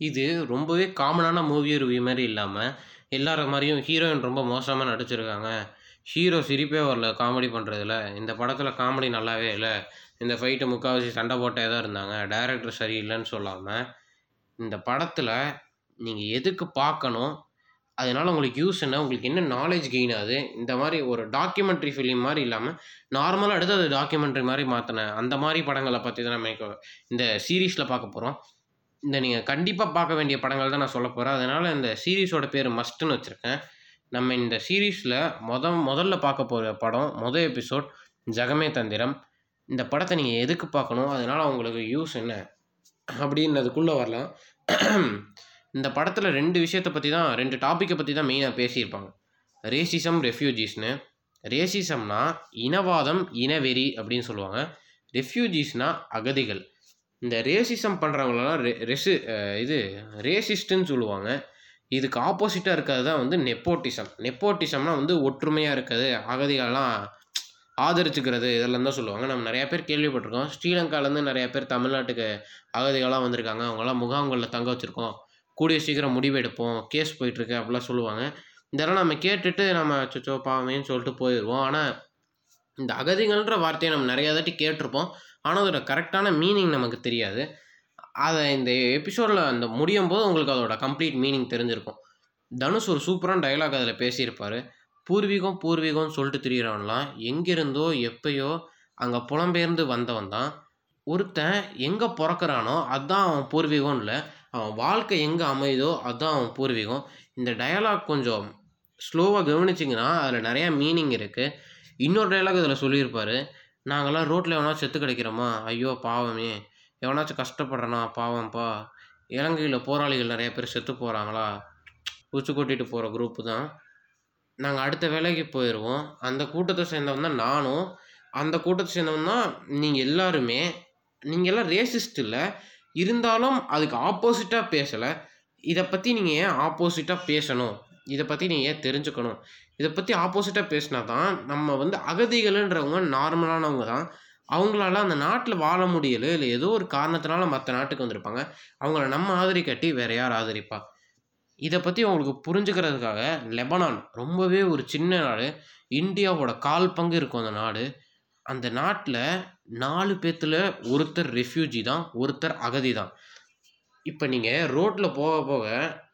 இது ரொம்பவே காமனான மூவி ரிவ்யூ மாதிரி இல்லாமல் எல்லார மாதிரியும் ஹீரோயின் ரொம்ப மோசமாக நடிச்சிருக்காங்க. ஹீரோ சிரிப்பே வரல காமெடி பண்ணுறதுல இந்த படத்தில் காமெடி நல்லாவே இல்லை இந்த ஃபைட்டு முக்கால்வாசி சண்டை போட்டே தான் இருந்தாங்க. டைரக்டர் சரியில்லைன்னு சொல்லாமல் இந்த படத்தில் நீங்கள் எதுக்கு பார்க்கணும்? அதனால் உங்களுக்கு யூஸ் என்ன? உங்களுக்கு என்ன நாலேஜ் கெயின் ஆகுது? இந்த மாதிரி ஒரு டாக்குமெண்ட்ரி ஃபிலிம் மாதிரி இல்லாமல் நார்மலாக எடுத்து அது டாக்குமெண்ட்ரி மாதிரி மாற்றினேன் அந்த மாதிரி படங்களை பற்றி தான் நம்ம இந்த சீரீஸில் பார்க்க போகிறோம் இந்த நீங்கள் கண்டிப்பாக பார்க்க வேண்டிய படங்கள் தான் நான் சொல்ல போகிறேன் அதனால் இந்த சீரிஸோட பேர் மஸ்ட்டுன்னு வச்சுருக்கேன் நம்ம இந்த சீரீஸில் மொத முதல்ல பார்க்க போகிற படம், மொதல் எபிசோட் ஜெகமே தந்திரம். இந்த படத்தை நீங்கள் எதுக்கு பார்க்கணும்? அதனால உங்களுக்கு யூஸ் என்ன? அப்படின்றதுக்குள்ளே வரலாம். இந்த படத்தில் ரெண்டு விஷயத்தை பற்றி தான் ரெண்டு டாப்பிக்கை பற்றி தான் மெயினாக பேசியிருப்பாங்க. ரேசிசம், ரெஃப்யூஜிஸ்னு ரேசிசம்னா இனவாதம், இனவெறி அப்படின்னு சொல்லுவாங்க. ரெஃப்யூஜிஸ்னால் அகதிகள். இந்த ரேசிசம் பண்ணுறவங்களெல்லாம் ரெ ரெசு இது ரேசிஸ்ட்டுன்னு சொல்லுவாங்க. இதுக்கு ஆப்போசிட்டாக இருக்கிறது தான் வந்து நெப்போட்டிசம். நெப்போட்டிசம்னா வந்து ஒற்றுமையாக இருக்கிறது, அகதிகளெலாம் ஆதரிச்சுக்கிறது இதெல்லாம் தான் சொல்லுவாங்க. நம்ம நிறையா பேர் கேள்விப்பட்டிருக்கோம். ஸ்ரீலங்காலேருந்து நிறையா பேர் தமிழ்நாட்டுக்கு அகதிகளாக வந்திருக்காங்க. அவங்களாம் முகாம்களில் தங்க வச்சுருக்கோம் கூடிய சீக்கிரம் முடிவு எடுப்போம். கேஸ் போயிட்டுருக்கு அப்படிலாம் சொல்லுவாங்க. இதெல்லாம் நம்ம கேட்டுட்டு நம்ம அச்சச்சோ! பாவமேன்னு சொல்லிட்டு போயிடுவோம் ஆனால் இந்த அகதிகள்ன்ற வார்த்தையை நம்ம நிறையா தாட்டி கேட்டிருப்போம் ஆனால் அதோட கரெக்டான மீனிங் நமக்கு தெரியாது. அதை இந்த எபிசோடில் அந்த முடியும் போது உங்களுக்கு அதோட கம்ப்ளீட் மீனிங் தெரிஞ்சிருக்கும். தனுஷ் ஒரு சூப்பரான டயலாக் அதில் பேசியிருப்பார் பூர்வீகம் பூர்வீகம்னு சொல்லிட்டு திரியிறவன்லாம் எங்கிருந்தோ, எப்பயோ அங்கே புலம்பெயர்ந்து வந்தவன் தான். ஒருத்தன் எங்கே பிறக்கிறானோ அதுதான் அவன் பூர்வீகம் இல்லை அவன் வாழ்க்கை எங்கே அமையுதோ அதுதான் அவன் பூர்வீகம். இந்த டயலாக் கொஞ்சம் ஸ்லோவாக கவனிச்சிங்கன்னா அதில் நிறையா மீனிங் இருக்குது இன்னொரு டயலாக் அதில் சொல்லியிருப்பார் நாங்கலாம் ரோட்டில் எவனாச்சும் செத்து கிடைக்கிறோமா ஐயோ! பாவமே! எவனாச்சும் கஷ்டப்படுறனா பாவம்ப்பா! இலங்கையில் போராளிகள் நிறைய பேர் செத்து போகிறாங்களா உச்சு கொட்டிட்டு போகிற குரூப்பு தான். நாங்கள் அடுத்த வேலைக்கு போயிடுவோம் அந்த கூட்டத்தை சேர்ந்தவன் தான் நானும். அந்த கூட்டத்தை சேர்ந்தவன் தான் நீங்கள் எல்லாருமே. நீங்கள் எல்லாம் ரேசிஸ்ட் இல்லை இருந்தாலும் அதுக்கு ஆப்போசிட்டாக பேசலை இதை பற்றி நீங்கள் ஏன் ஆப்போசிட்டாக பேசணும்? இதை பற்றி நீ ஏன் தெரிஞ்சுக்கணும்? இதை பற்றி ஆப்போசிட்டாக பேசினா தான் நம்ம வந்து அகதிகள்ன்றவங்க நார்மலானவங்க தான். அவங்களால அந்த நாட்டில் வாழ முடியல. இல்லை ஏதோ ஒரு காரணத்தினால மற்ற நாட்டுக்கு வந்திருப்பாங்க. அவங்கள நம்ம ஆதரிக்காட்டி வேற யார் ஆதரிப்பா? இதை பற்றி அவங்களுக்கு புரிஞ்சுக்கிறதுக்காக லெபனான் ரொம்பவே ஒரு சின்ன நாடு. இந்தியாவோட 1/4 பங்கு இருக்கும் அந்த நாடு. அந்த நாட்டில் நாலு பேர்த்தில் ஒருத்தர் ரெஃப்யூஜி தான். ஒருத்தர் அகதி தான். இப்போ நீங்கள் ரோட்டில் போக போக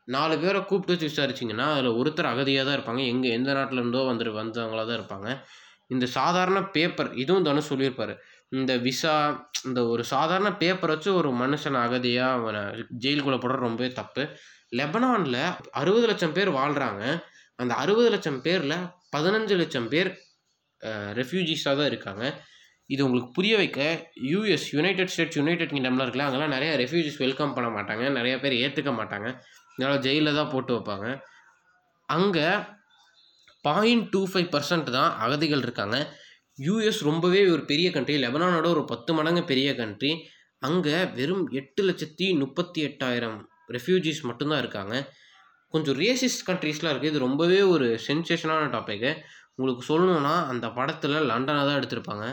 நாலு பேரை கூப்பிட்டு வச்சு விசாரிச்சீங்கன்னா, அதில் ஒருத்தர் அகதியாக தான் இருப்பாங்க. எங்கே எந்த நாட்டிலேருந்தோ வந்துட்டு வந்தவங்களாக வந்தவங்களா தான் இருப்பாங்க. இந்த சாதாரண பேப்பர் இதுவும் தானே சொல்லியிருப்பார் இந்த விசா இந்த ஒரு சாதாரண பேப்பர் வச்சு ஒரு மனுஷனை அகதியாக அவனை ஜெயிலுக்குள்ளே போடுறது ரொம்பவே தப்பு. லெபனானில் அறுபது லட்சம் பேர் வாழ்கிறாங்க அந்த அறுபது லட்சம் பேரில் பதினஞ்சு லட்சம் பேர் ரெஃப்யூஜிஸாக தான் இருக்காங்க. இது உங்களுக்கு புரிய வைக்க யுஎஸ் யுனைடெட் ஸ்டேட்ஸ், யுனைடெட் கிங்டம்லாம் இருக்குல்ல, அங்கெல்லாம் நிறையா ரெஃப்யூஜிஸ் வெல்கம் பண்ண மாட்டாங்க. நிறையா பேர் ஏற்றுக்க மாட்டாங்க. இதனால் ஜெயிலில் தான் போட்டு வைப்பாங்க. அங்கே பாயிண்ட் டூ ஃபைவ் பர்சன்ட் தான் அகதிகள் இருக்காங்க. யூஎஸ் ரொம்பவே ஒரு பெரிய கண்ட்ரி. லெபனானோட ஒரு 10 மடங்கு பெரிய கண்ட்ரி. அங்கே வெறும் எட்டு லட்சத்தி முப்பத்தி எட்டாயிரம் ரெஃப்யூஜிஸ் மட்டும்தான் இருக்காங்க. கொஞ்சம் ரேசிஸ்ட் கண்ட்ரீஸ்லாம் இருக்குது இது ரொம்பவே ஒரு சென்சேஷனான டாப்பிக்கு உங்களுக்கு சொல்லணுன்னா அந்த படத்தில் லண்டனாக தான் எடுத்திருப்பாங்க.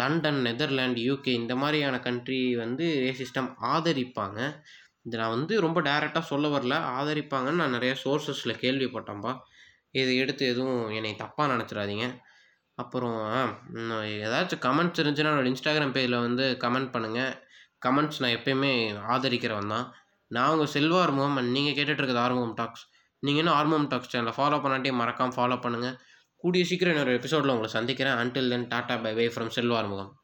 லண்டன், நெதர்லாண்ட், யூகே இந்த மாதிரியான கண்ட்ரி வந்து ரேசிஸ்டம் ஆதரிப்பாங்க. இது நான் வந்து ரொம்ப டேரெக்டாக சொல்ல வரல. ஆதரிப்பாங்கன்னு நான் நிறைய சோர்ஸஸில் கேள்விப்பட்டேன்ப்பா. இதை எடுத்து எதுவும் என்னை தப்பாக நினச்சிடாதீங்க அப்புறம் ஏதாச்சும் கமெண்ட்ஸ் இருந்துச்சுன்னா என்னோட இன்ஸ்டாகிராம் பேஜில் வந்து கமெண்ட் பண்ணுங்கள் கமெண்ட்ஸ் நான் எப்பயுமே ஆதரிக்கிறவன் தான். நான் உங்கள் செல்வா ஆறுமுகம் நீங்கள் நீங்க கேட்டுட்டு டாக்ஸ். நீங்கள் இன்னும் ஆர்மோம் டாக்ஸ் சேனலை ஃபாலோ பண்ணாட்டி மறக்காமல் ஃபாலோ பண்ணுங்கள் கூடிய சீக்கிரம் இன்னொரு எபிசோடில் உங்களை சந்திக்கிறேன். Until then tata bye way from Selvar Mugam